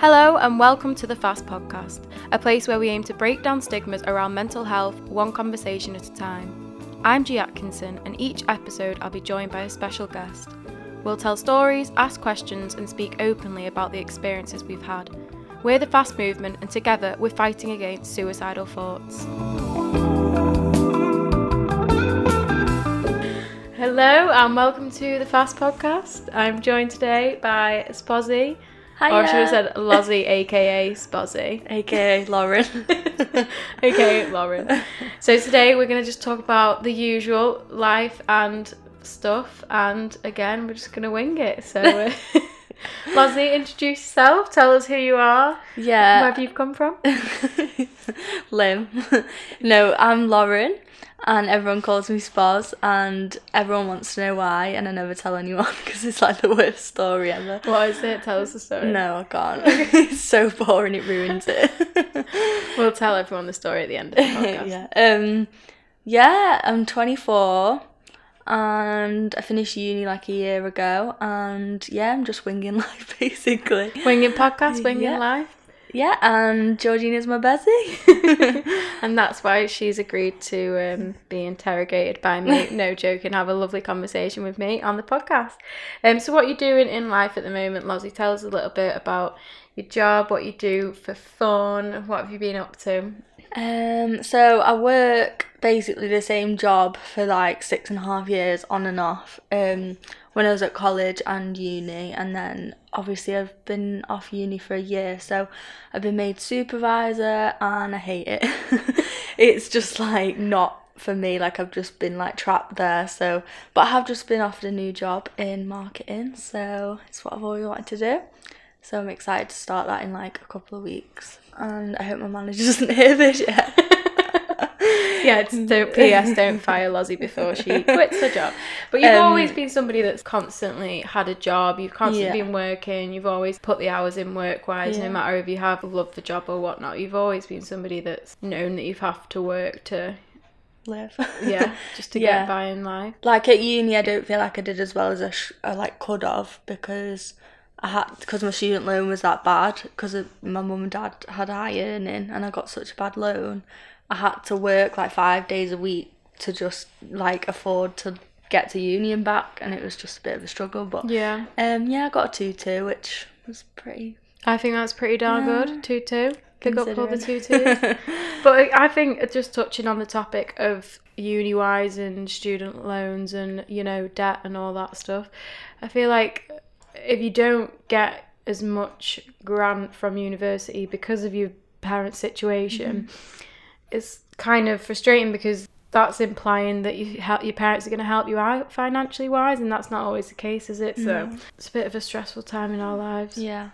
Hello, and welcome to the Fast Podcast, a place where we aim to break down stigmas around mental health one conversation at a time. I'm G. Atkinson, and each episode I'll be joined by a special guest. We'll tell stories, ask questions, and speak openly about the experiences we've had. We're the Fast Movement, and together we're fighting against suicidal thoughts. Hello, and welcome to the Fast Podcast. I'm joined today by Spozzy. Hiya. Or I should have said Lozzie, aka Spozzy. aka Lauren. okay, Lauren. So today we're going to just talk about the usual life and stuff, and again, we're just going to wing it. So, uh, Lozzie, introduce yourself. Tell us who you are. yeah. Where you've come from. Lim. no, I'm Lauren, and everyone calls me Spaz, and everyone wants to know why, and I never tell anyone because it's like the worst story ever. What is it? Tell us the story. No, I can't. it's so boring, it ruins it. We'll tell everyone the story at the end of the podcast. yeah. Um, yeah, I'm 24 and I finished uni like a year ago and yeah, I'm just winging life basically. Winging podcast, winging Yeah. life. Yeah, and Georgina's my bestie. And that's why she's agreed to um, be interrogated by me. No joking, have a lovely conversation with me on the podcast. Um, so, what you're doing in life at the moment, Lozzie? Tell us a little bit about your job, what you do for fun, what have you been up to? Um, so I work basically the same job for like six and a half years on and off. Um, when I was at college and uni, and then obviously I've been off uni for a year, so I've been made supervisor, and I hate it. it's just like not for me. Like I've just been like trapped there. So, but I have just been offered a new job in marketing, so it's what I've always wanted to do. So I'm excited to start that in like a couple of weeks. And I hope my manager doesn't hear this yet. Yeah, it's don't PS don't fire Lozzie before she quits her job. But you've Um, always been somebody that's constantly had a job. You've constantly Yeah. been working. You've always put the hours in work wise. No matter if you have loved the job or whatnot, you've always been somebody that's known that you have to work to Live. yeah, just to Yeah. get by in life. like at uni, I don't feel like I did as well as I, sh- I like could have because I had because my student loan was that bad because my mum and dad had high earning and I got such a bad loan. I had to work like five days a week to just like afford to get to union back, and it was just a bit of a struggle. But Yeah, um, yeah, I got a two two, which was pretty. I think that's pretty darn Yeah. good. Two two. Big up all the two twos. But I think just touching on the topic of uni wise and student loans and you know debt and all that stuff, I feel like if you don't get as much grant from university because of your parents' situation, mm-hmm. it's kind of frustrating because that's implying that you help your parents are going to help you out financially wise, and that's not always the case, is it? So it's a bit of a stressful time in our lives. Yeah.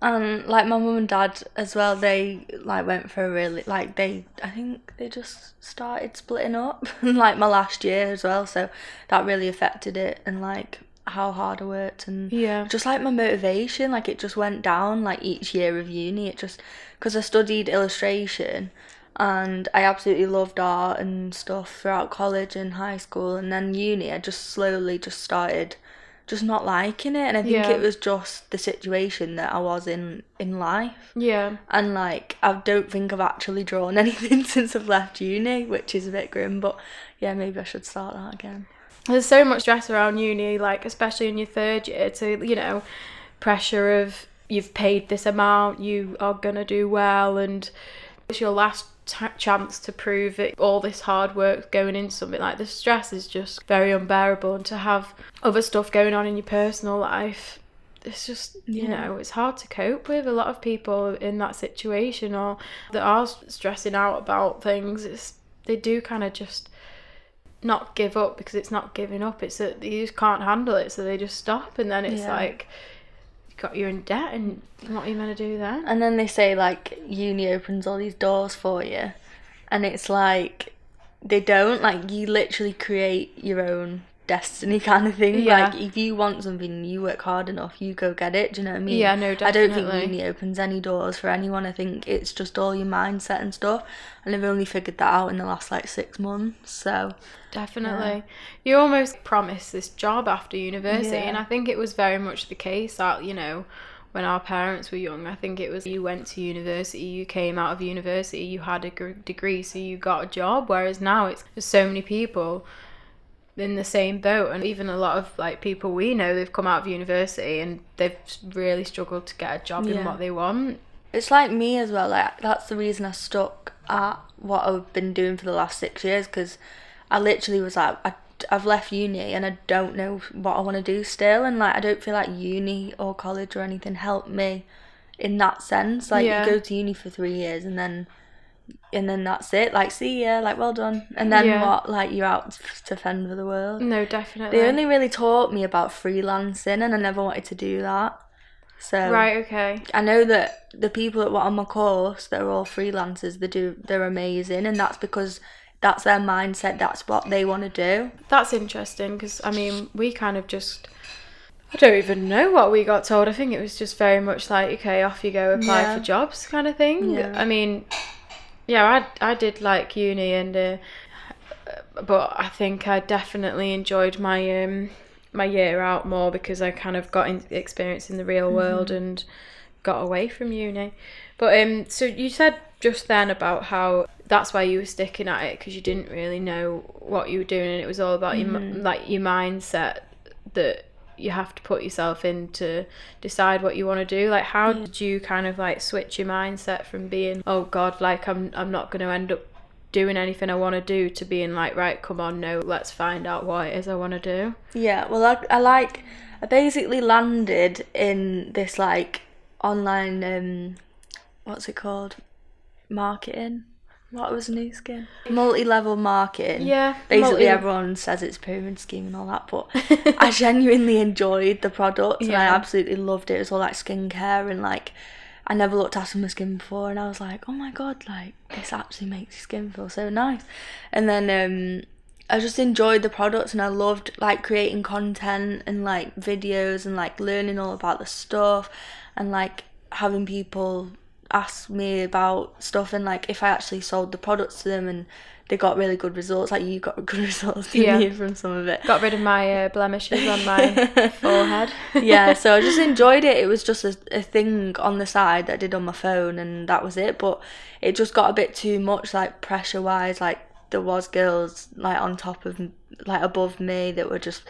And like my mum and dad as well, they like went for a really like they I think they just started splitting up like my last year as well, so that really affected it and like how hard I worked and Yeah. just like my motivation like it just went down like each year of uni it just because I studied illustration and I absolutely loved art and stuff throughout college and high school and then uni I just slowly just started just not liking it and I think Yeah. it was just the situation that I was in in life Yeah. and like I don't think I've actually drawn anything since I've left uni which is a bit grim but yeah maybe I should start that again there's so much stress around uni, like especially in your third year, to you know, pressure of you've paid this amount, you are gonna do well, and it's your last t- chance to prove it. All this hard work going into something like the stress is just very unbearable, and to have other stuff going on in your personal life. It's just, you Yeah. know, it's hard to cope with. A lot of people in that situation or that are stressing out about things, it's, they do kind of just not give up because it's not giving up. It's that you just can't handle it, so they just stop, and then it's Yeah. like you got you're in debt, and what are you gonna do then? And then they say like uni opens all these doors for you, and it's like they don't. Like you literally create your own destiny kind of thing. Yeah. Like if you want something, you work hard enough, you go get it. Do you know what I mean? Yeah, no, definitely. I don't think uni opens any doors for anyone. I think it's just all your mindset and stuff. And I've only figured that out in the last like six months. So Definitely. You almost promised this job after university, Yeah. and I think it was very much the case that, you know, when our parents were young. I think it was you went to university, you came out of university, you had a gr- degree, so you got a job. Whereas now it's there's so many people in the same boat, and even a lot of like people we know, they've come out of university and they've really struggled to get a job in Yeah. what they want. It's like me as well. Like that's the reason I stuck at what I've been doing for the last six years because I literally was like, I, I've left uni and I don't know what I want to do still, and like I don't feel like uni or college or anything helped me in that sense. Like Yeah. you go to uni for three years and then. And then that's it. Like, see ya. Like, well done. And then Yeah. what? Like, you're out to fend for the world. No, definitely. They only really taught me about freelancing, and I never wanted to do that. So Right, okay. I know that the people that were on my course, they're all freelancers. They do, they're amazing, and that's because that's their mindset. That's what they want to do. That's interesting because I mean, we kind of just. I don't even know what we got told. I think it was just very much like, okay, off you go, apply Yeah. for jobs kind of thing. Yeah. I mean, yeah, I, I did like uni and. Uh, but I think I definitely enjoyed my um my year out more because I kind of got in, experience in the real world and got away from uni. But um, so you said just then about how that's why you were sticking at it because you didn't really know what you were doing and it was all about your like your mindset that you have to put yourself in to decide what you want to do like how did you kind of like switch your mindset from being oh god like i'm i'm not going to end up doing anything i want to do to being like right come on no let's find out what it is i want to do Yeah, well, I, I like, I basically landed in this like online, um, what's it called? Marketing. What was Nu Skin? Multi level marketing. yeah Basically, multi- everyone says it's pyramid scheme and all that, but I genuinely enjoyed the product and I absolutely loved it. It was all like skincare and like I never looked after my skin before, and I was like, oh my god, like this actually makes your skin feel so nice. And then um, I just enjoyed the products, and I loved like creating content and like videos and like learning all about the stuff, and like having people ask me about stuff and like if I actually sold the products to them and they got really good results. Like you got good results to Yeah. me from some of it. got rid of my uh, blemishes on my forehead yeah, so I just enjoyed it. It was just a, a thing on the side that I did on my phone, and that was it. But it just got a bit too much, like pressure wise. Like there was girls like on top of, like above me that were just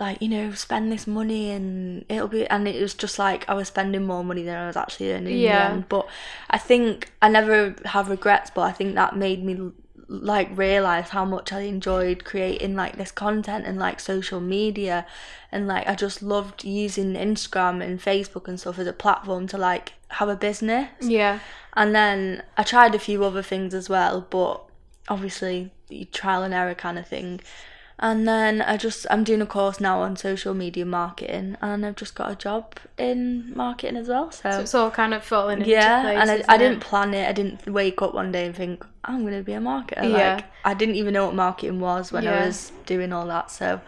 like you know spend this money and it'll be and it was just like I was spending more money than I was actually earning. Yeah. end. But I think I never have regrets, but I think that made me like realize how much I enjoyed creating like this content and like social media and like I just loved using Instagram and Facebook and stuff as a platform to like have a business. yeah And then I tried a few other things as well, but obviously the trial and error kind of thing. And then I just I'm doing a course now on social media marketing and I've just got a job in marketing as well. So, so it's all kind of falling into yeah, place and I, I didn't plan it. I didn't wake up one day and think I'm gonna be a marketer. Yeah. Like I didn't even know what marketing was when Yeah. I was doing all that. So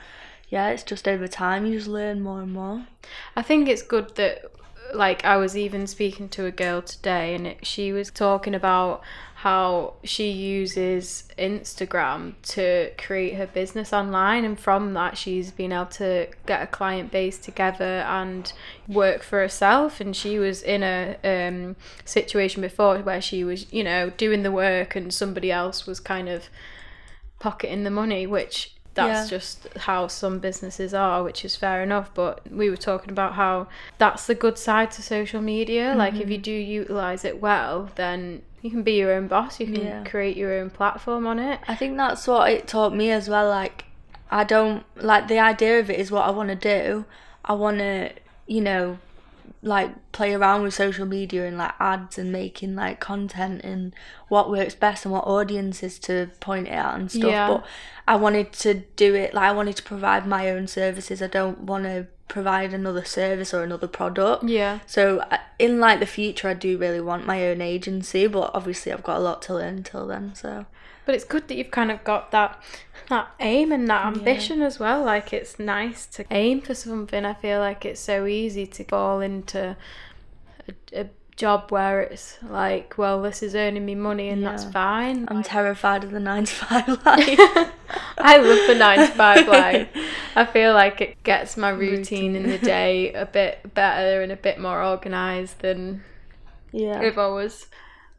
yeah, it's just over time you just learn more and more. I think it's good that, like, I was even speaking to a girl today, and it, she was talking about how she uses Instagram to create her business online, and from that, she's been able to get a client base together and work for herself. And she was in a um, situation before where she was, you know, doing the work, and somebody else was kind of pocketing the money, which that's Yeah. just how some businesses are, which is fair enough. But we were talking about how that's the good side to social media. Like if you Mm-hmm. do utilize it well, then you can be your own boss. You can Yeah. create your own platform on it. I think that's what it taught me as well. Like, I don't like the idea of it is what I want to do. I want to, you know, like play around with social media and like ads and making like content and what works best and what audiences to point it at and stuff. Yeah. But I wanted to do it like I wanted to provide my own services. I don't want to provide another service or another product. Yeah. So in like the future, I do really want my own agency, but obviously I've got a lot to learn until then. So But it's good that you've kind of got that that aim and that ambition as well. Like it's nice to aim for something. I feel like it's so easy to fall into a, a job where it's like, well, this is earning me money and that's fine. I'm Like, terrified of the nine to five life. I love the nine to five life. I feel like it gets my routine, in the day a bit better and a bit more organised than yeah. if I was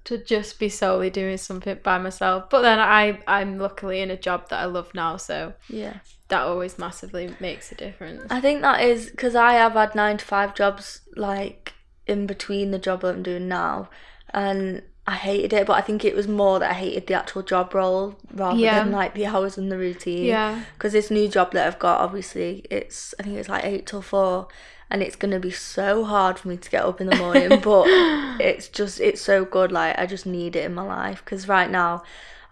to just be solely doing something by myself. But then I I'm luckily in a job that I love now, so Yeah. that always massively makes a difference. I think that is because I have had nine to five jobs like in between the job that I'm doing now, and I hated it. But I think it was more that I hated the actual job role rather Yeah. than like the hours and the routine. Yeah. Because this new job that I've got, obviously, it's I think it's like eight till four, and it's gonna be so hard for me to get up in the morning. but it's just it's so good. Like I just need it in my life because right now.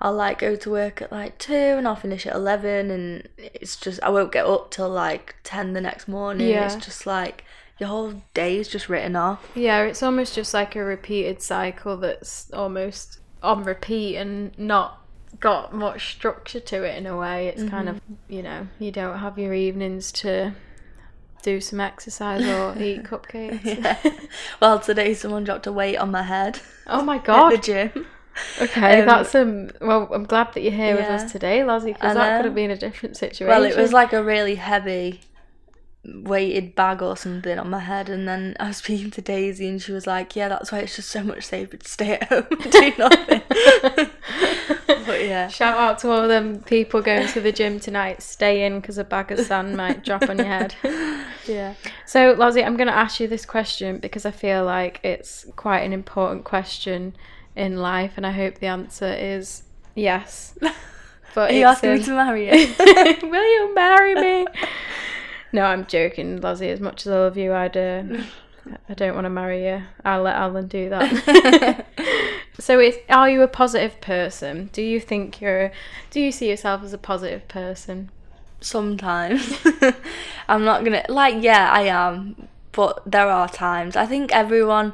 I'll like go to work at like two and I'll finish at eleven and it's just I won't get up till like ten the next morning. Yeah. It's just like your whole day is just written off. Yeah, it's almost just like a repeated cycle that's almost on repeat and not got much structure to it in a way. It's kind of, mm-hmm. you know, you don't have your evenings to do some exercise or eat cupcakes. Well, today someone dropped a weight on my head Oh my at the god. gym. Okay, Um, that's um. Well, I'm glad that you're here with us today, Lozzie, because that could have been a different situation. Well, it was like a really heavy weighted bag or something on my head and then I was speaking to Daisy and she was like, Yeah, that's why it's just so much safer to stay at home and do nothing. but yeah. Shout out to all of them people going to the gym tonight. Stay in because a bag of sand might drop on your head. Yeah. So, Lozzie, I'm going to ask you this question because I feel like it's quite an important question in life, and I hope the answer is yes. But Are you asking me to marry you? Will you marry me? No, I'm joking, Lozzie. As much as I love you, I'd. Uh, I don't want to marry you. I'll let Alan do that. so, it's, are you a positive person? Do you think you're? Do you see yourself as a positive person? Sometimes. I'm not gonna like yeah, I am. But there are times. I think everyone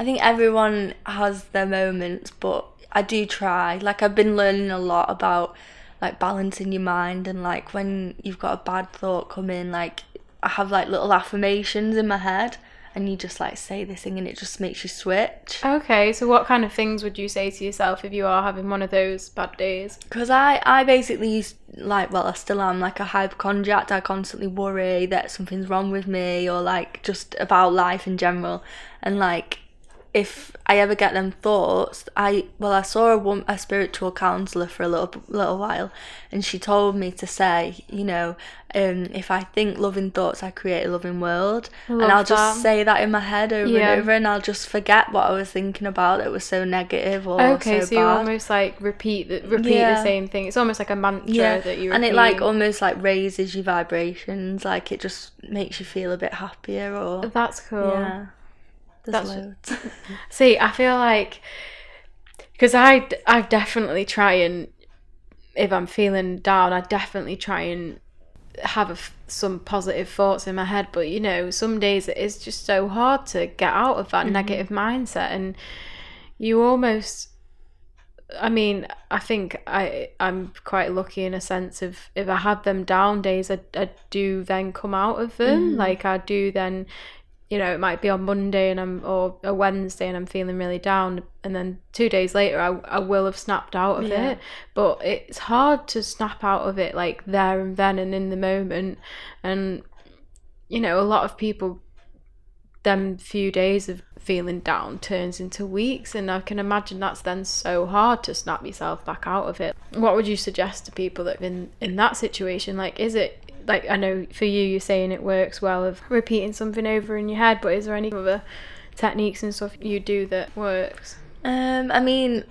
I think everyone has their moments, but I do try. Like I've been learning a lot about like balancing your mind and like when you've got a bad thought come in, like I have like little affirmations in my head and you just like say this thing and it just makes you switch. Okay, so what kind of things would you say to yourself if you are having one of those bad days? Because I, I basically used, like, well, I still am like a hypochondriac. I constantly worry that something's wrong with me or like just about life in general. And like, if I ever get them thoughts, I well, I saw a a spiritual counselor for a little little while, and she told me to say, you know, um, if I think loving thoughts, I create a loving world, and I'll just say that in my head over Yeah. and over, and I'll just forget what I was thinking about that was so negative or okay, so, so, you bad. almost like repeat the, repeat the same thing. It's almost like a mantra yeah, that you and it like almost like raises your vibrations, like it just makes you feel a bit happier or That's cool. yeah. There's That's- loads. See, I feel like because I I definitely try and if I'm feeling down, I definitely try and have a some positive thoughts in my head. But you know, some days it is just so hard to get out of that mm-hmm. negative mindset, and you almost. I mean, I think I I'm quite lucky in a sense of if I had them down days, I, I do then come out of them. Mm. Like I do then you know, it might be on Monday and I'm or a Wednesday and I'm feeling really down and then two days later I, I will have snapped out of Yeah. it. But it's hard to snap out of it like there and then and in the moment. And you know, a lot of people them few days of feeling down turns into weeks and I can imagine that's then so hard to snap yourself back out of it. What would you suggest to people that in in that situation? Like is it like I know for you you're saying it works well of repeating something over in your head, but is there any other techniques and stuff you do that works? Um, I mean,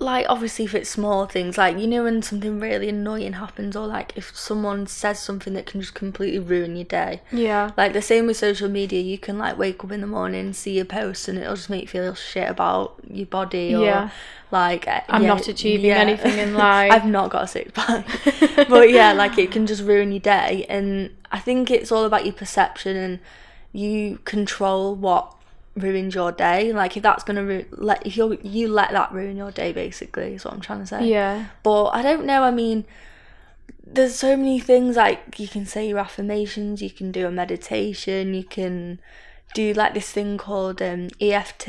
like obviously if it's small things, like you know when something really annoying happens, or like if someone says something that can just completely ruin your day. Yeah. Like the same with social media, you can like wake up in the morning, see a post, and it'll just make you feel shit about your body or Yeah. like uh, I'm yeah, not achieving anything in life. I've not got a six pack, but yeah, like it can just ruin your day, and I think it's all about your perception and you control what ruins your day. Like if that's gonna ru- let if you you let that ruin your day, basically is what I'm trying to say. Yeah. But I don't know. I mean, there's so many things like you can say your affirmations, you can do a meditation, you can do like this thing called um, EFT,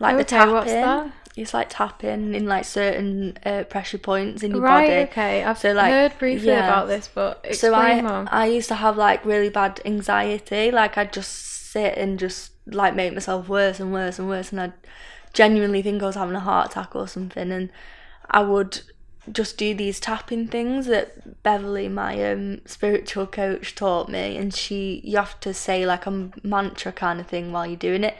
like the tapping. what's that? It's like tapping in like certain uh, pressure points in your Right, body. okay. I've So, like, heard briefly yeah. about this, but explain so I more. I used to have like really bad anxiety. Like I'd just sit and just like make myself worse and worse and worse, and I'd genuinely think I was having a heart attack or something. And I would just do these tapping things that Beverly, my um, spiritual coach, taught me. And she, you have to say like a mantra kind of thing while you're doing it.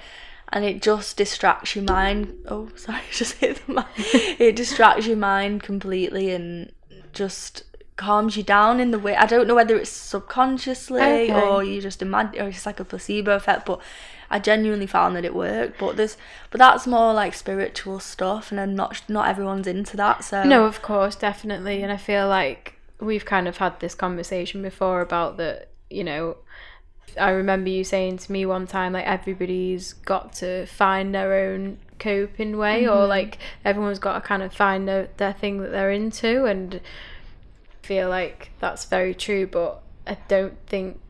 And it just distracts your mind. Oh, sorry, just hit the mic. it distracts your mind completely and just calms you down in the way. I don't know whether it's subconsciously Okay. or you just imagine, or it's like a placebo effect. But I genuinely found that it worked. But there's, but that's more like spiritual stuff, and then not not everyone's into that. So No, of course, definitely. And I feel like we've kind of had this conversation before about that, you know, I remember you saying to me one time, like, everybody's got to find their own coping way, or mm-hmm. like, everyone's got to kind of find their, their thing that they're into. And feel like that's very true, but I don't think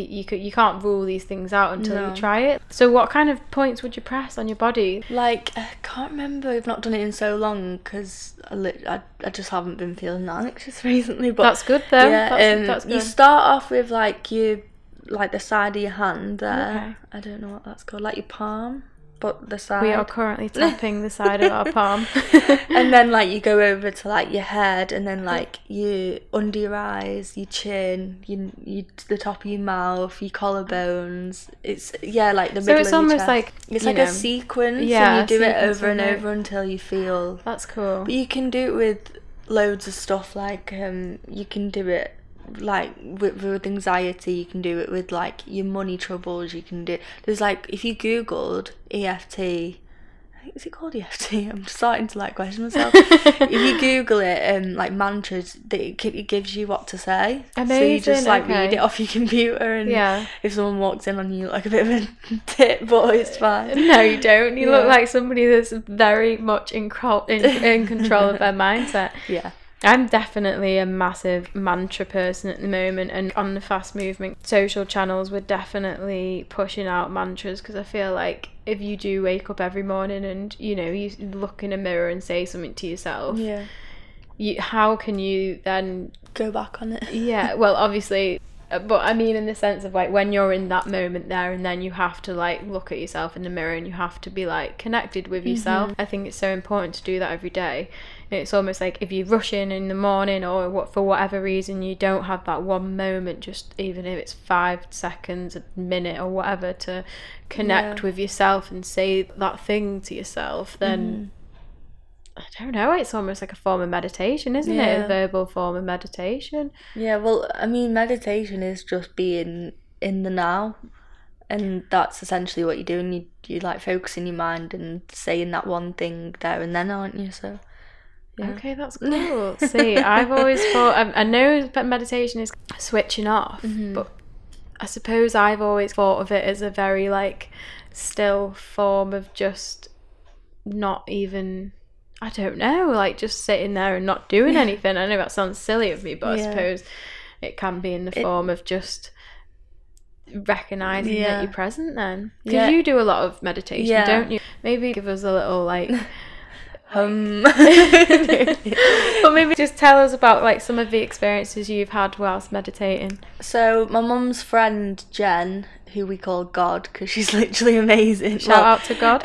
you you can't rule these things out until No. you try it. So, what kind of points would you press on your body? Like I can't remember. I've not done it in so long because I, lit- I I just haven't been feeling that anxious recently. But That's good though. yeah, that's, um, that's you start off with like your like the side of your hand there. Okay. I don't know what that's called, like your palm, but the side. We are currently tapping the side of our palm. and then like you go over to like your head and then like you under your eyes your chin you, you the top of your mouth your collarbones it's yeah like the So middle it's of your almost like, it's like know, a sequence yeah, and you do it over and of it. over until you feel That's cool. but you can do it with loads of stuff like um you can do it like with, with anxiety you can do it with like your money troubles you can do there's like if you googled EFT is it called EFT I'm starting to like question myself. If you google it um like mantras that it, it gives you what to say. So you just Amazing, like read it off your computer and Yeah. if someone walks in on you like a bit of a tit but it's fine. No, you don't. You look like somebody that's very much in, in, in control of their mindset. yeah I'm definitely a massive mantra person at the moment, and on the fast movement social channels, we're definitely pushing out mantras because I feel like if you do wake up every morning and you know you look in a mirror and say something to yourself, yeah. you how can you then go back on it. Yeah well obviously uh, but i mean in the sense of like when you're in that moment there and then you have to like look at yourself in the mirror and you have to be like connected with yourself i think it's so important to do that every day it's almost like if you rush in in the morning or what for whatever reason you don't have that one moment just even if it's five seconds a minute or whatever to connect Yeah. with yourself and say that thing to yourself then mm-hmm. I don't know. It's almost like a form of meditation, isn't it? A verbal form of meditation. Yeah, well, I mean, meditation is just being in the now, and that's essentially what you're doing. You you like focusing your mind and saying that one thing there and then, aren't you? So, yeah. Okay, that's cool. See, I've always thought I, I know that meditation is switching off, Mm-hmm. but I suppose I've always thought of it as a very like still form of just not even. I don't know, like just sitting there and not doing anything. I know that sounds silly of me, but I suppose it can be in the It- form of just recognizing Yeah. that you're present then because Yeah. you do a lot of meditation Yeah. don't you maybe give us a little like Um, but maybe just tell us about like some of the experiences you've had whilst meditating. so my mum's friend Jen, who we call God because she's literally amazing. Shout Well, out to God.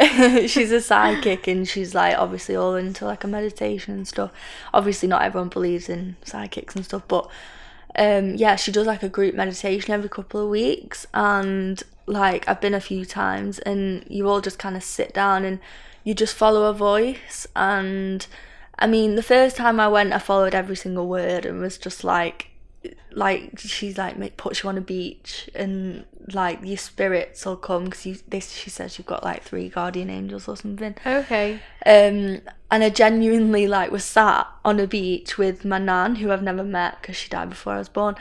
she's a psychic and she's like obviously all into like a meditation and stuff. Obviously, not everyone believes in psychics and stuff, but um, yeah, she does like a group meditation every couple of weeks, and like I've been a few times, and you all just kind of sit down and you just follow a voice. And I mean, the first time I went, I followed every single word and was just like, like she's like puts you on a beach and like your spirits will come because you this she says you've got like three guardian angels or something Okay. um and I genuinely like was sat on a beach with my nan who I've never met because she died before I was born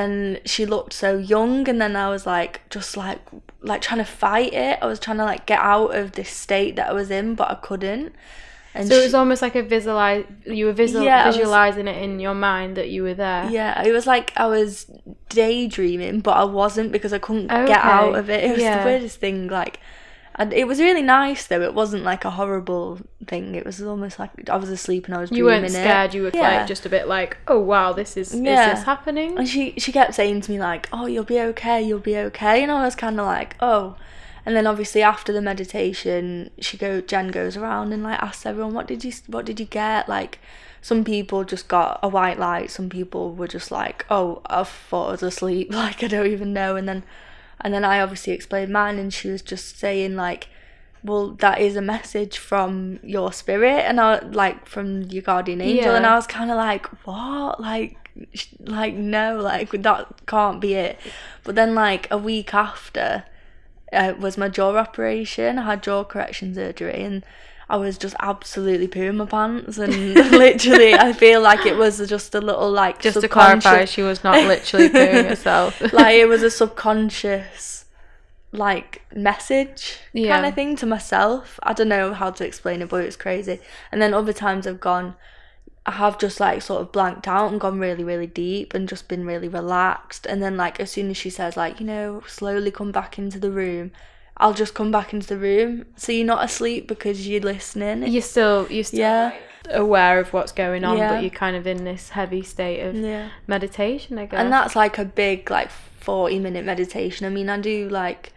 and she looked so young and then I was like just like like trying to fight it I was trying to like get out of this state that I was in but I couldn't And So it she- was almost like a visualize. You were visual, Yeah, I was- visualizing it in your mind that you were there. Yeah, it was like I was daydreaming, but I wasn't because I couldn't get out of it. It was yeah. the weirdest thing. Like, and it was really nice though. It wasn't like a horrible thing. It was almost like I was asleep and I was You weren't it. scared. You were Yeah. like just a bit like, oh wow, this is Yeah. is this happening? And she she kept saying to me like, "Oh, you'll be okay. You'll be okay." And I was kind of like, "Oh." And then obviously after the meditation, she go Jen goes around and like asks everyone, "What did you what did you get?" Like some people just got a white light, some people were just like, "Oh, I thought I was asleep." Like I don't even know. And then and then I obviously explained mine and she was just saying like well that is a message from your spirit and I like from your guardian angel. And I was kind of like what? Like sh- like no like that can't be it. But then like a week after uh, was my jaw operation. I had jaw correction surgery and I was just absolutely pooing my pants and literally I feel like it was just a little like Just to clarify, she was not literally pooing herself. like it was a subconscious like message Yeah. kind of thing to myself. I don't know how to explain it, but it was crazy. And then other times I've gone, I have just like sort of blanked out and gone really, really deep and just been really relaxed. And then like as soon as she says like you know slowly come back into the room, I'll just come back into the room. So you're not asleep because you're listening. you're still you're still Yeah. aware of what's going on, Yeah. but you're kind of in this heavy state of yeah. meditation, I guess. and that's like a big like 40 minute meditation i mean i do like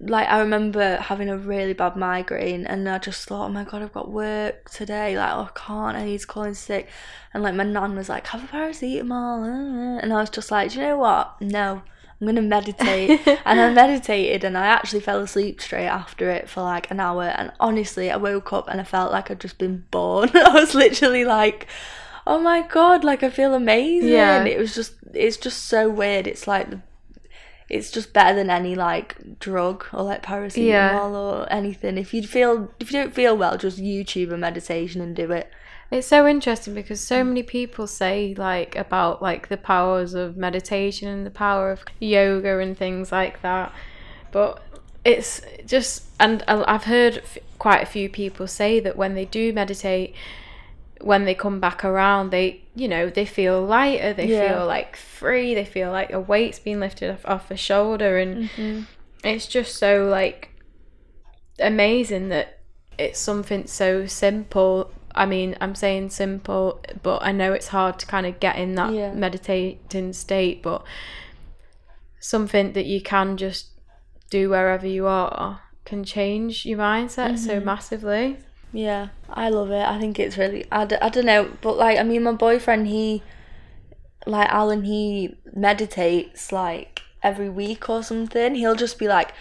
like i remember having a really bad migraine and i just thought oh my god i've got work today like oh, i can't i need to call in sick and like my nan was like have a paracetamol and i was just like do you know what no i'm gonna meditate. And i meditated and i actually fell asleep straight after it for like an hour. And honestly i woke up and i felt like i'd just been born. I was literally like oh my god like i feel amazing. Yeah. it was just it's just so weird. It's like the it's just better than any like drug or like paracetamol Yeah. or anything. If you feel if you don't feel well just youtube a meditation and do it It's so interesting because so many people say like about like the powers of meditation and the power of yoga and things like that. But it's just and I've heard f- quite a few people say that when they do meditate when they come back around they you know they feel lighter they Yeah. feel like free they feel like a weight's been lifted off, off the shoulder and mm-hmm. it's just so like amazing that it's something so simple. I mean, I'm saying simple, but I know it's hard to kind of get in that Yeah. meditating state, but something that you can just do wherever you are can change your mindset so Mm-hmm. massively. Yeah, I love it. I think it's really. I, d- I don't know, but like, I mean, my boyfriend, he, like, Alan, he meditates like every week or something. He'll just be like,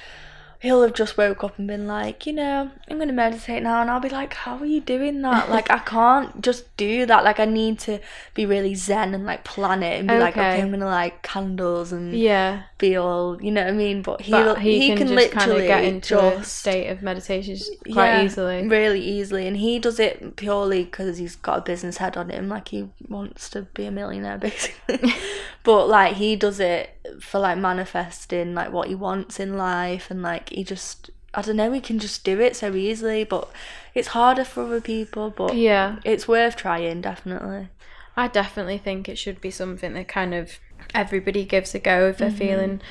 he'll have just woke up and been like, you know, I'm gonna meditate now, and I'll be like, how are you doing that? like, I can't just do that. Like, I need to be really zen and like plan it and be like, Okay. okay, I'm gonna like candles and Yeah, be all, you know what I mean? But but he, he, can, can, literally get into a just state of meditation quite yeah, easily. really easily and he does it purely because he's got a business head on him like he wants to be a millionaire basically but like he does it for like manifesting like what he wants in life and like he just i don't know he can just do it so easily but it's harder for other people but Yeah. it's worth trying definitely I definitely think it should be something that kind of everybody gives a go if they're Mm-hmm. feeling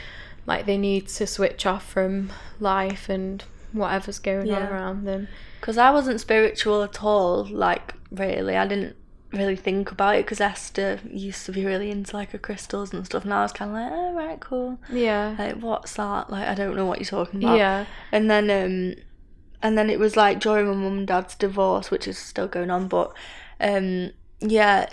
like they need to switch off from life and whatever's going on around them. because i wasn't spiritual at all like really i didn't really think about it because esther used to be really into like her crystals and stuff and i was kind of like oh right cool Yeah. like what's that like i don't know what you're talking about Yeah. and then um and then it was like during my mum and dad's divorce which is still going on but um yeah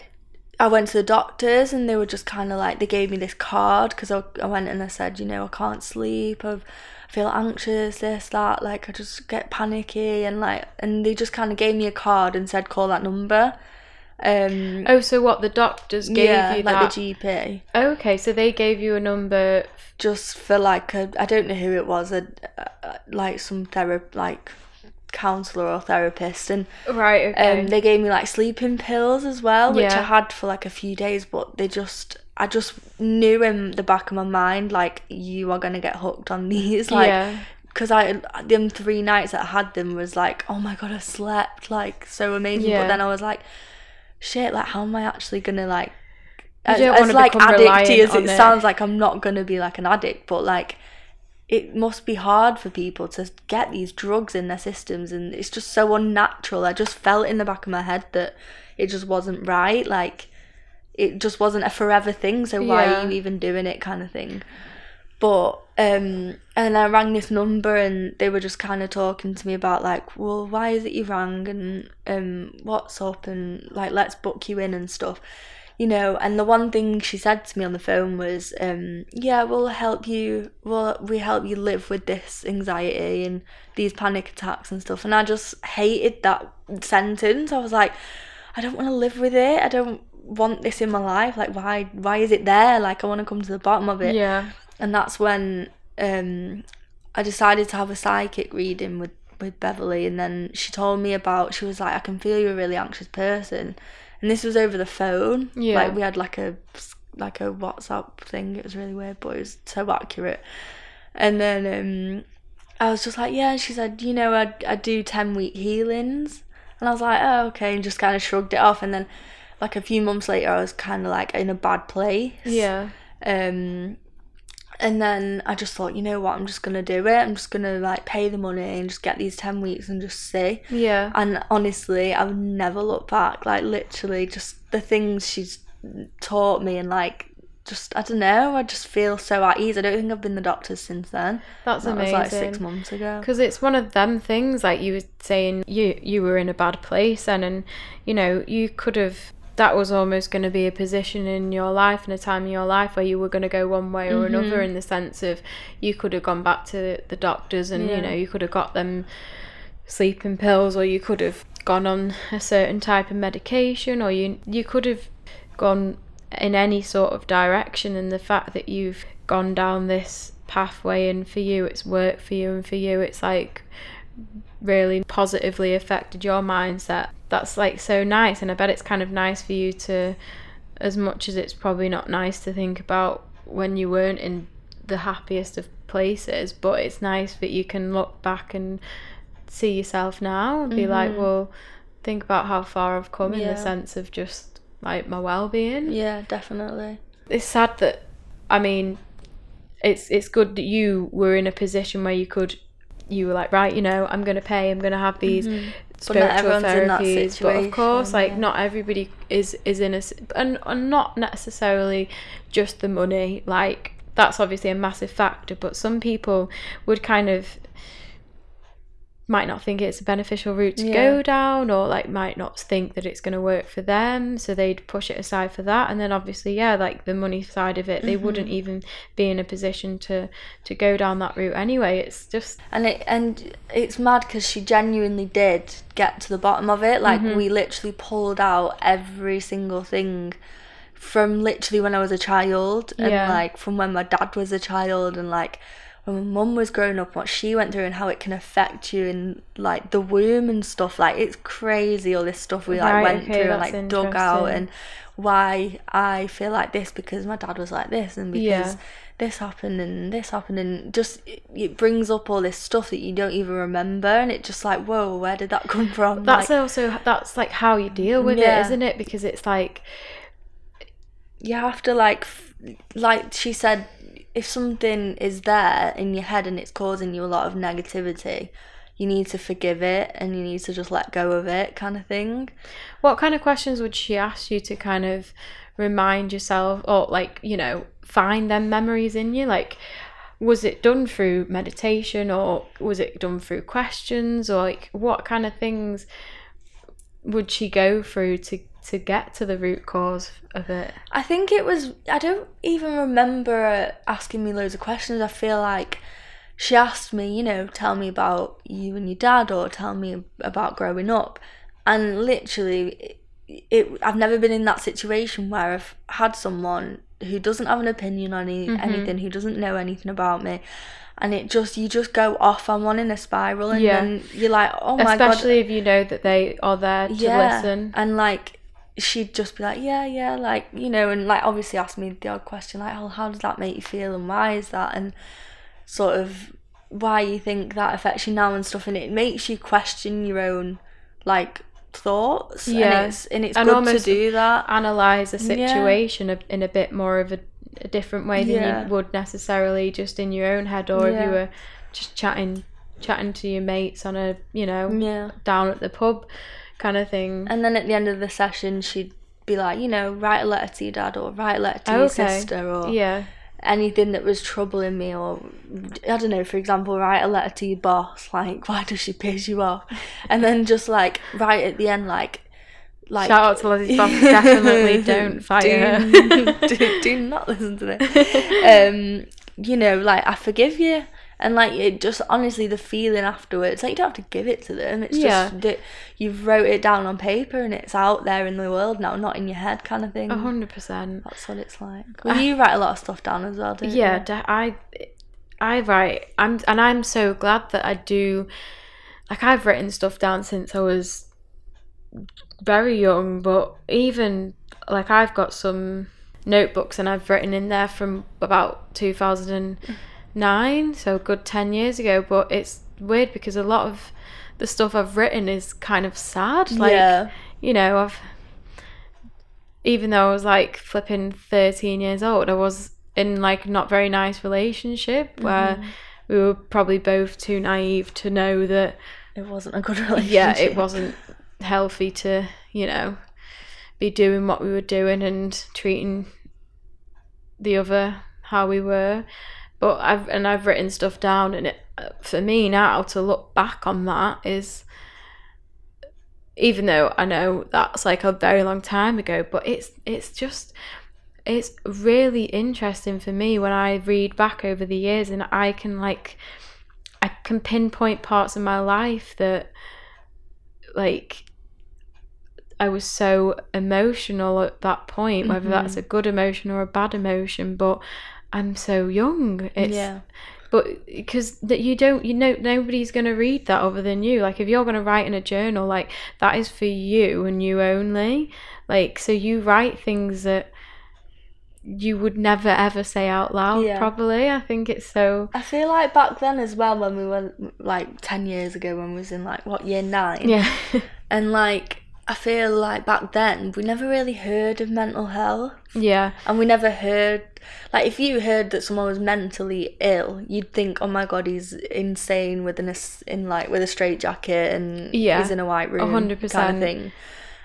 i went to the doctors and they were just kind of like they gave me this card because I, I went and i said you know i can't sleep I've, i feel anxious this that like i just get panicky and like and they just kind of gave me a card and said call that number um Oh, so what the doctors gave yeah you like that? the gp okay, so they gave you a number. just for like a I don't know who it was a, a like some therapy like counselor or therapist and Right. Okay. um they gave me like sleeping pills as well which I had for like a few days but they just I just knew in the back of my mind like you are gonna get hooked on these like yeah. because I them three nights that I had them was like, oh my god, I slept like so amazing. Yeah. But then I was like, shit, like how am I actually gonna like? You don't as like addicty as it it. sounds, like I'm not gonna be like an addict, but like it must be hard for people to get these drugs in their systems, and it's just so unnatural. I just felt in the back of my head that it just wasn't right, like. It just wasn't a forever thing, so why Yeah. are you even doing it, kind of thing but um and I rang this number and they were just kind of talking to me about like well why is it you rang and um what's up and like let's book you in and stuff. You know and the one thing she said to me on the phone was um yeah we'll help you well we help you live with this anxiety and these panic attacks and stuff. And I just hated that sentence. I was like I don't want to live with it. I don't want this in my life. Like why why is it there? Like I want to come to the bottom of it. Yeah. And that's when um, I decided to have a psychic reading with with Beverly, and then she told me about. She was like, "I can feel you're a really anxious person," and this was over the phone. Yeah. like we had like a like a WhatsApp thing. It was really weird, but it was so accurate. And then um, I was just like, "Yeah," and she said, "You know, I I do ten week healings," and I was like, "Oh, okay," and just kind of shrugged it off. And then, like a few months later, I was kind of like in a bad place. Yeah. Um, and then I just thought, you know what, I'm just gonna do it. I'm just gonna like pay the money and just get these ten weeks and just see. Yeah. And honestly, I would never look back. Like literally, just the things she's taught me and like just I don't know. I just feel so at ease. I don't think I've been the doctor since then. That's that amazing. was like six months ago. because it's one of them things like you were saying you you were in a bad place and and you know you could have that was almost going to be a position in your life and a time in your life where you were going to go one way or mm-hmm. another in the sense of you could have gone back to the doctors and Yeah. you know you could have got them sleeping pills or you could have gone on a certain type of medication or you you could have gone in any sort of direction and the fact that you've gone down this pathway and for you it's worked for you and for you it's like really positively affected your mindset that's like so nice and i bet it's kind of nice for you to as much as it's probably not nice to think about when you weren't in the happiest of places but it's nice that you can look back and see yourself now and be like mm-hmm. well think about how far i've come in the sense of just like my well-being. Yeah, definitely. it's sad that I mean it's it's good that you were in a position where you could you were like right you know I'm going to pay I'm going to have these not spiritual everyone's in that therapies but of course like not everybody is is in a and, and not necessarily just the money like that's obviously a massive factor but some people would kind of might not think it's a beneficial route to Yeah. go down or like might not think that it's going to work for them so they'd push it aside for that and then obviously yeah like the money side of it they wouldn't Mm-hmm. even be in a position to to go down that route anyway it's just and it and it's mad because she genuinely did get to the bottom of it like Mm-hmm. we literally pulled out every single thing from literally when i was a child and Yeah. like from when my dad was a child and like when my mum was growing up what she went through and how it can affect you in like the womb and stuff like it's crazy all this stuff we like Right, went okay, through and like dug out and why i feel like this because my dad was like this and because Yeah. this happened and this happened and just it, brings up all this stuff that you don't even remember and it just like whoa where did that come from that's like, also that's like how you deal with Yeah. it isn't it because it's like you have to like like she said if something is there in your head and it's causing you a lot of negativity you need to forgive it and you need to just let go of it kind of thing. What kind of questions would she ask you to kind of remind yourself or like you know find them memories in you? Like was it done through meditation or was it done through questions? Or like what kind of things would she go through to to get to the root cause of it I think it was. I don't even remember asking me loads of questions. I feel like she asked me, you know, tell me about you and your dad, or tell me about growing up. And literally, it, it I've never been in that situation where I've had someone who doesn't have an opinion on any, mm-hmm. anything, who doesn't know anything about me. And it just you just go off on one in a spiral, and Yeah. then you're like, oh my god, especially if you know that they are there to listen and like she'd just be like, yeah, yeah, like you know, and like obviously ask me the odd question like, oh, how does that make you feel and why is that, and sort of why you think that affects you now and stuff, and it makes you question your own like thoughts. Yeah. and it's and it's And good to do that. analyze a situation a, in a bit more of a, a different way than Yeah. you would necessarily just in your own head or if you were just chatting chatting to your mates on a you know Yeah. down at the pub kind of thing And then at the end of the session, she'd be like, you know, write a letter to your dad or write a letter to your Okay. sister or yeah anything that was troubling me or I don't know, for example, write a letter to your boss, like why does she piss you off? And then just like right at the end like like shout out to Lizzie's boss definitely don't fire her do, do, do not listen to this. Um, you know, like I forgive you. And like it just honestly the feeling afterwards, like you don't have to give it to them. It's Yeah. just that you've wrote it down on paper and it's out there in the world now, not in your head kind of thing. a hundred percent That's what it's like. Well, you write a lot of stuff down as well, don't yeah you? i i write i'm and i'm so glad that i do like i've written stuff down since i was very young but even like i've got some notebooks and i've written in there from about 2009 so a good 10 years ago but it's weird because a lot of the stuff i've written is kind of sad like yeah. you know, I've even though I was like flipping 13 years old, I was in like not very nice relationship where mm-hmm. we were probably both too naive to know that It wasn't a good relationship. yeah, it wasn't healthy to, you know, be doing what we were doing and treating the other how we were. But I've and I've written stuff down, and it for me now to look back on that is, even though I know that's like a very long time ago, but it's it's just it's really interesting for me when I read back over the years, and I can like I can pinpoint parts of my life that like I was so emotional at that point, whether that's mm-hmm. a good emotion or a bad emotion, but I'm so young. It's yeah. but because that you don't you know nobody's going to read that other than you like if you're going to write in a journal like that is for you and you only like so you write things that you would never ever say out loud Yeah. probably i think it's so I feel like back then as well, when we were like 10 years ago, when we was in like, what, year nine? yeah And like, I feel like back then, we never really heard of mental health. yeah And we never heard, like, if you heard that someone was mentally ill, you'd think, oh my god, he's insane with an, in like, with a straight jacket and Yeah, he's in a white room. hundred Kind percent. of thing.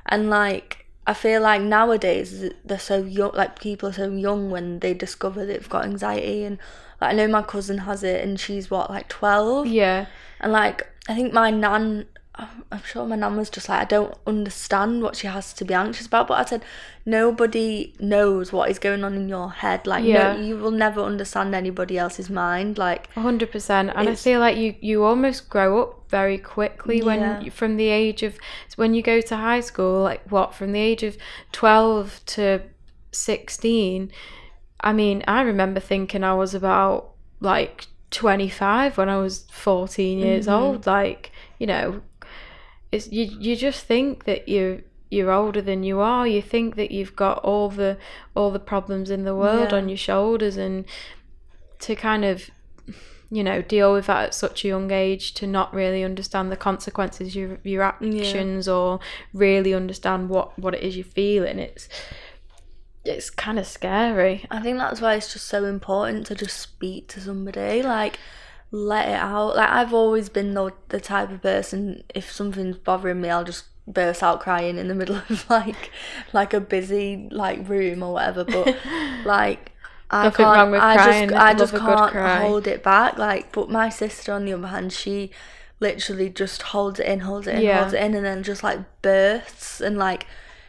And like, I feel like nowadays they're so young, like people are so young when they discover they've got anxiety. And like, I know my cousin has it and she's what, like 12? yeah And like, I think my nan, I'm sure my nan was just like, I don't understand what she has to be anxious about. But I said, nobody knows what is going on in your head. Like, Yeah. no, you will never understand anybody else's mind. Like, 100% and i feel like you you almost grow up very quickly when Yeah. you- from the age of when you go to high school like what from the age of 12 to 16 i mean i remember thinking i was about like 25 when i was 14 years Mm-hmm. old like you know it's you you just think that you you're older than you are you think that you've got all the all the problems in the world Yeah. on your shoulders and to kind of you know deal with that at such a young age to not really understand the consequences of your, your actions or really understand what what it is you're feeling it's it's kind of scary I think that's why it's just so important to just speak to somebody. Like, let it out. Like, I've always been the, the type of person, if something's bothering me, I'll just burst out crying in the middle of like like a busy like room or whatever. But like I Nothing can't wrong with I crying, just I love just can't hold it back. Like but my sister on the other hand she literally just holds it in holds it in Yeah. holds it in and then just like bursts. And like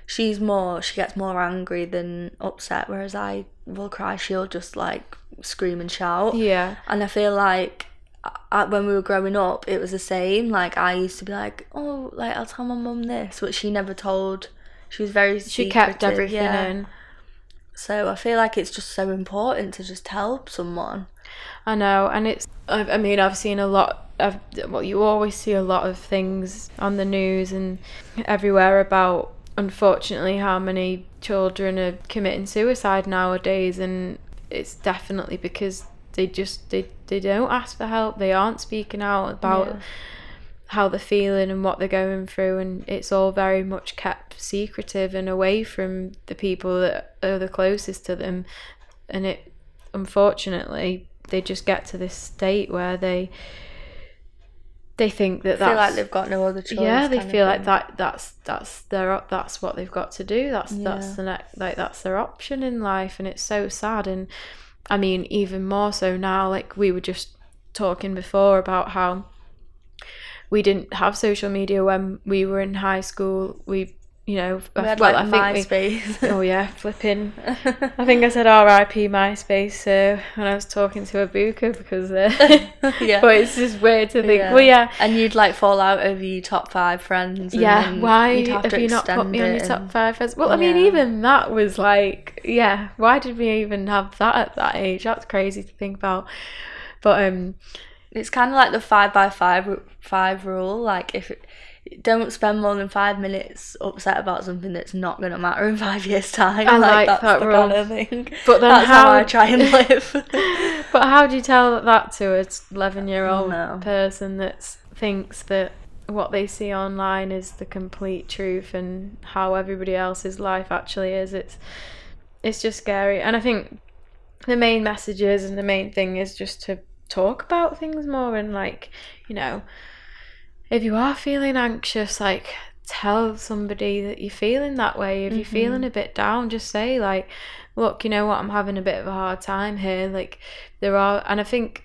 she's more she gets more angry than upset whereas I will cry. She'll just like scream and shout. Yeah. And I feel like when we were growing up, it was the same. Like I used to be like, oh, like I'll tell my mum this, but she never told. She was very. she kept everything yeah. in So I feel like it's just so important to just tell someone. I know, and it's. I, I mean, I've seen a lot of. Well, you always see a lot of things on the news and everywhere about, unfortunately, how many children are committing suicide nowadays, and it's definitely because they just they, they don't ask for help. They aren't speaking out about Yeah. how they're feeling and what they're going through. And it's all very much kept secretive and away from the people that are the closest to them. And it unfortunately they just get to this state where they they think that I feel that's like they've got no other choice. yeah they feel like that that's that's their that's what they've got to do. That's that's the next like that's their option in life. And it's so sad. And i mean even more so now like we were just talking before about how we didn't have social media when we were in high school. We you know We had well, like I think we- oh yeah flipping I think I said R.I.P. MySpace uh, when I was talking to Abuka because, uh, Yeah. but it's just weird to think. Yeah. Well, yeah, And you'd like fall out over your top five friends. yeah. Why you'd have, to you not put me on your top five? Friends? Well, I mean, Yeah. even that was like, yeah. Why did we even have that at that age? That's crazy to think about. But um, It's kind of like the five by five five rule. Like if it, don't spend more than five minutes upset about something that's not going to matter in five years' time. I like that's that rule. kind of thing. But then that's how, how- I try and live. but how do you tell that to a eleven-year-old No. person that thinks that what they see online is the complete truth and how everybody else's life actually is? It's it's just scary, and I think the main message is and the main thing is just to talk about things more and like you know if you are feeling anxious like tell somebody that you're feeling that way if you're mm-hmm. feeling a bit down just say like look you know what i'm having a bit of a hard time here like there are and i think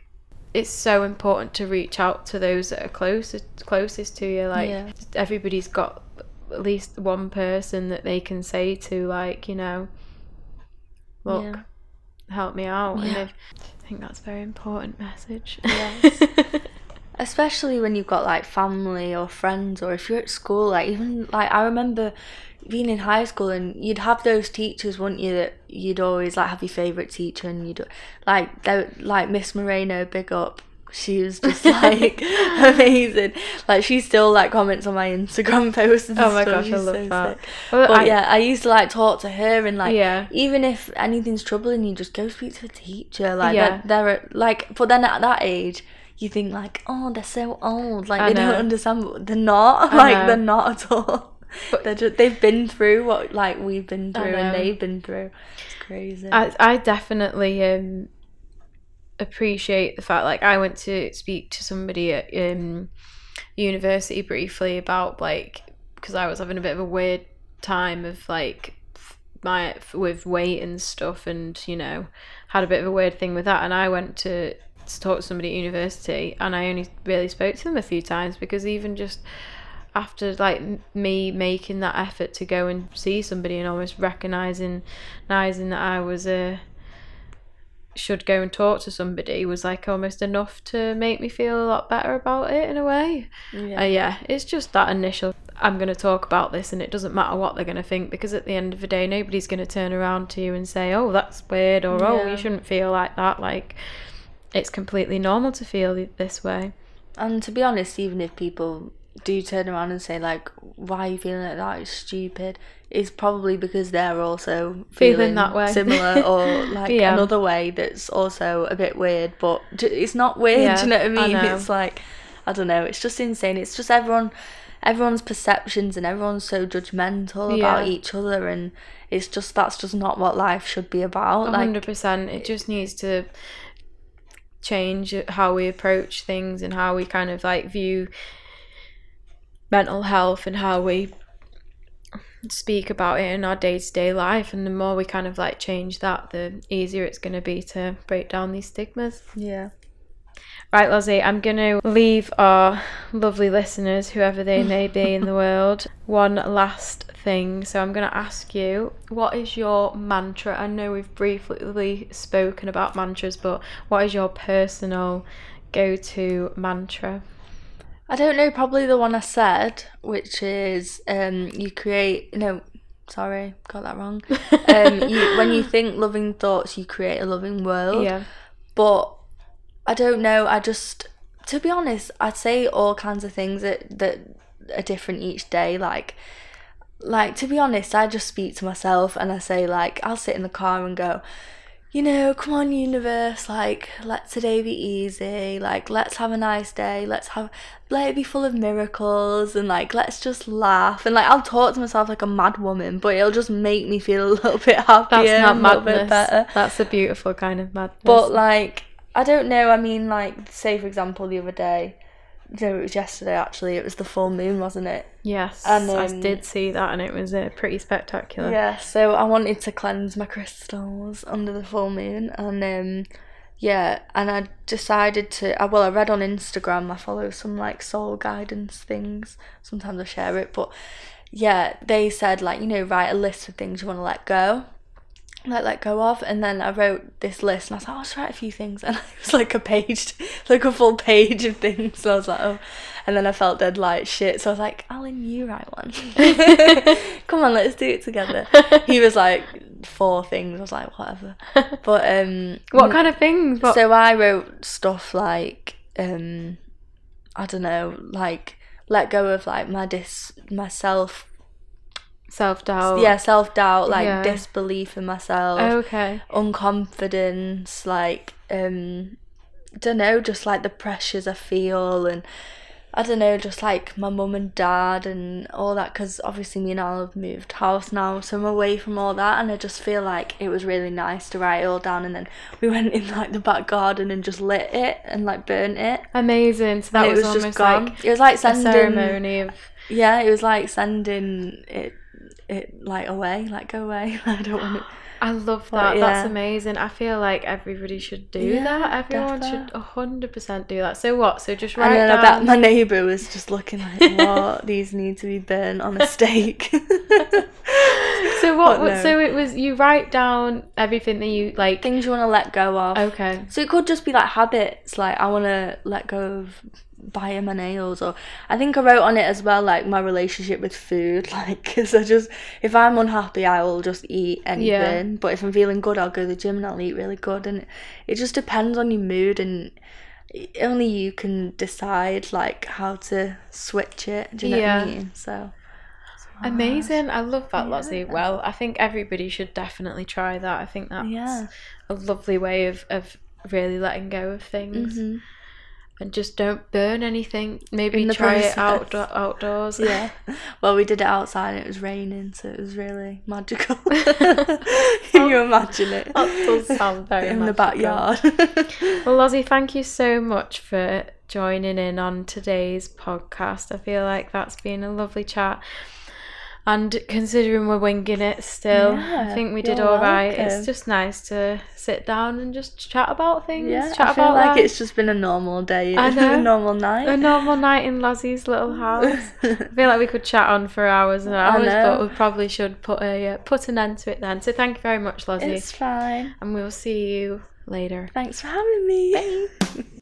it's so important to reach out to those that are closest closest to you like Yeah. everybody's got at least one person that they can say to like you know look Yeah. help me out and Yeah. if, i think that's a very important message Yes. especially when you've got like family or friends or if you're at school like even like i remember being in high school and you'd have those teachers wouldn't you that you'd always like have your favorite teacher and you'd like they like miss moreno big up she was just like amazing like she still like comments on my instagram posts and Oh my stuff. gosh, I love so that. sick. But I- yeah, I used to like talk to her and like Yeah. even if anything's troubling you, just go speak to a teacher. Like Yeah. they're, they're like, but then at that age, you think like, oh, they're so old, like I they don't understand. They're not. I like know. they're not at all. But- they're just, they've been through what like we've been through and they've been through. It's crazy. I I definitely um appreciate the fact like I went to speak to somebody at um university briefly about like because I was having a bit of a weird time of like my with weight and stuff and you know had a bit of a weird thing with that and I went to to talk to somebody at university and I only really spoke to them a few times because even just after like me making that effort to go and see somebody and almost recognizing recognizing that I was a should go and talk to somebody was like almost enough to make me feel a lot better about it in a way. yeah. Uh, yeah, it's just that initial. I'm going to talk about this, and it doesn't matter what they're going to think because at the end of the day, nobody's going to turn around to you and say, "Oh, that's weird," or "Oh, Yeah. you shouldn't feel like that." Like, it's completely normal to feel this way. And to be honest, even if people do turn around and say like, "Why are you feeling like that? It's stupid," it's probably because they're also Feeling feeling, that way. similar, or like Yeah. another way that's also a bit weird. But it's not weird. Yeah, do you know what I I mean? know. It's like I don't know. It's just insane. It's just everyone, everyone's perceptions, and everyone's so judgmental Yeah. about each other, and it's just that's just not what life should be about. Like hundred percent. It just needs to change how we approach things and how we kind of like view mental health and how we speak about it in our day to day life. And the more we kind of like change that, the easier it's going to be to break down these stigmas. yeah. Right, Lozzie, I'm going to leave our lovely listeners, whoever they may be in the world, one last thing. So I'm going to ask you, what is your mantra? I know we've briefly spoken about mantras, but what is your personal go to mantra? I don't know, probably the one I said, which is um, you create. No, sorry, got that wrong. Um, you, when you think loving thoughts, you create a loving world. Yeah. But I don't know. I just, to be honest, I'd say all kinds of things that that are different each day. Like, like to be honest, I just speak to myself and I say like I'll sit in the car and go. you know, come on, universe, like, let today be easy, like, let's have a nice day, let's have, let it be full of miracles, and like, let's just laugh. And like, I'll talk to myself like a mad woman, but it'll just make me feel a little bit happier, That's not and a little bit madness. better. That's a beautiful kind of madness. But like, I don't know. I mean, like, say for example, the other day, no, it was yesterday actually. It was the full moon, wasn't it? yes, and, I um, did see that, and it was uh, pretty spectacular. Yeah. So I wanted to cleanse my crystals under the full moon, and um, yeah, and I decided to. uh, Well, I read on Instagram. I follow some like soul guidance things. Sometimes I share it, but yeah, they said like you know write a list of things you want to let go. Like let go of, and then I wrote this list, and I was like, oh, I'll just write a few things, and it was like a page, like a full page of things. So I was like, oh, and then I felt dead like shit. So I was like, Alan, you write one. Come on, let's do it together. He was like four things. I was like, whatever. But um, What kind of things? What? so I wrote stuff like um, I don't know, like let go of like my dis myself, Self doubt. yeah, self doubt, like Yeah. disbelief in myself, Okay. unconfidence, like um, don't know, just like the pressures I feel and. I don't know, just like my mum and dad and all that, because obviously me and Al have moved house now, so I'm away from all that, and I just feel like it was really nice to write it all down. And then we went in like the back garden and just lit it and like burnt it. Amazing. So that was, it was almost just gone. like it was like a sending, ceremony of. yeah, it was like sending it, it like away, like go away. I don't want it. I love But, that. That's amazing. I feel like everybody should do Yeah, that. Everyone should hundred percent do that. So what? So just write. And I down. bet my neighbour was just looking like, what? These need to be burnt on a stake. so what? No. So it was you write down everything that you like. Things you want to let go of. Okay. So it could just be like habits, like I want to let go of biting my nails, or I think I wrote on it as well, like my relationship with food, like because I just if I'm unhappy, I will just eat anything, but if I'm feeling good, I'll go to the gym and I'll eat really good, and it, it just depends on your mood and. Only you can decide like how to switch it. Do you know Yeah. what I mean? So Amazing. I love that. Yeah. Well, I think everybody should definitely try that. I think that's yeah, a lovely way of, of really letting go of things. Mhm. And just don't burn anything. Maybe try it process. outdoor, outdoors. yeah. Well, we did it outside. and It was raining, so it was really magical. Can you imagine it? That does sound very in the backyard. Well, Lozzie, thank you so much for joining in on today's podcast. I feel like that's been a lovely chat. And considering we're winging it still, I think we did all right. welcome. It's just nice to sit down and just chat about things. yeah, chat I feel about like life. it's just been a normal day, I know. a normal night. a normal night in Lozzie's little house. I feel like we could chat on for hours and I hours, but we probably should put a uh, put an end to it then. So thank you very much, Lozzie, it's fine. and we'll see you later. Thanks for having me.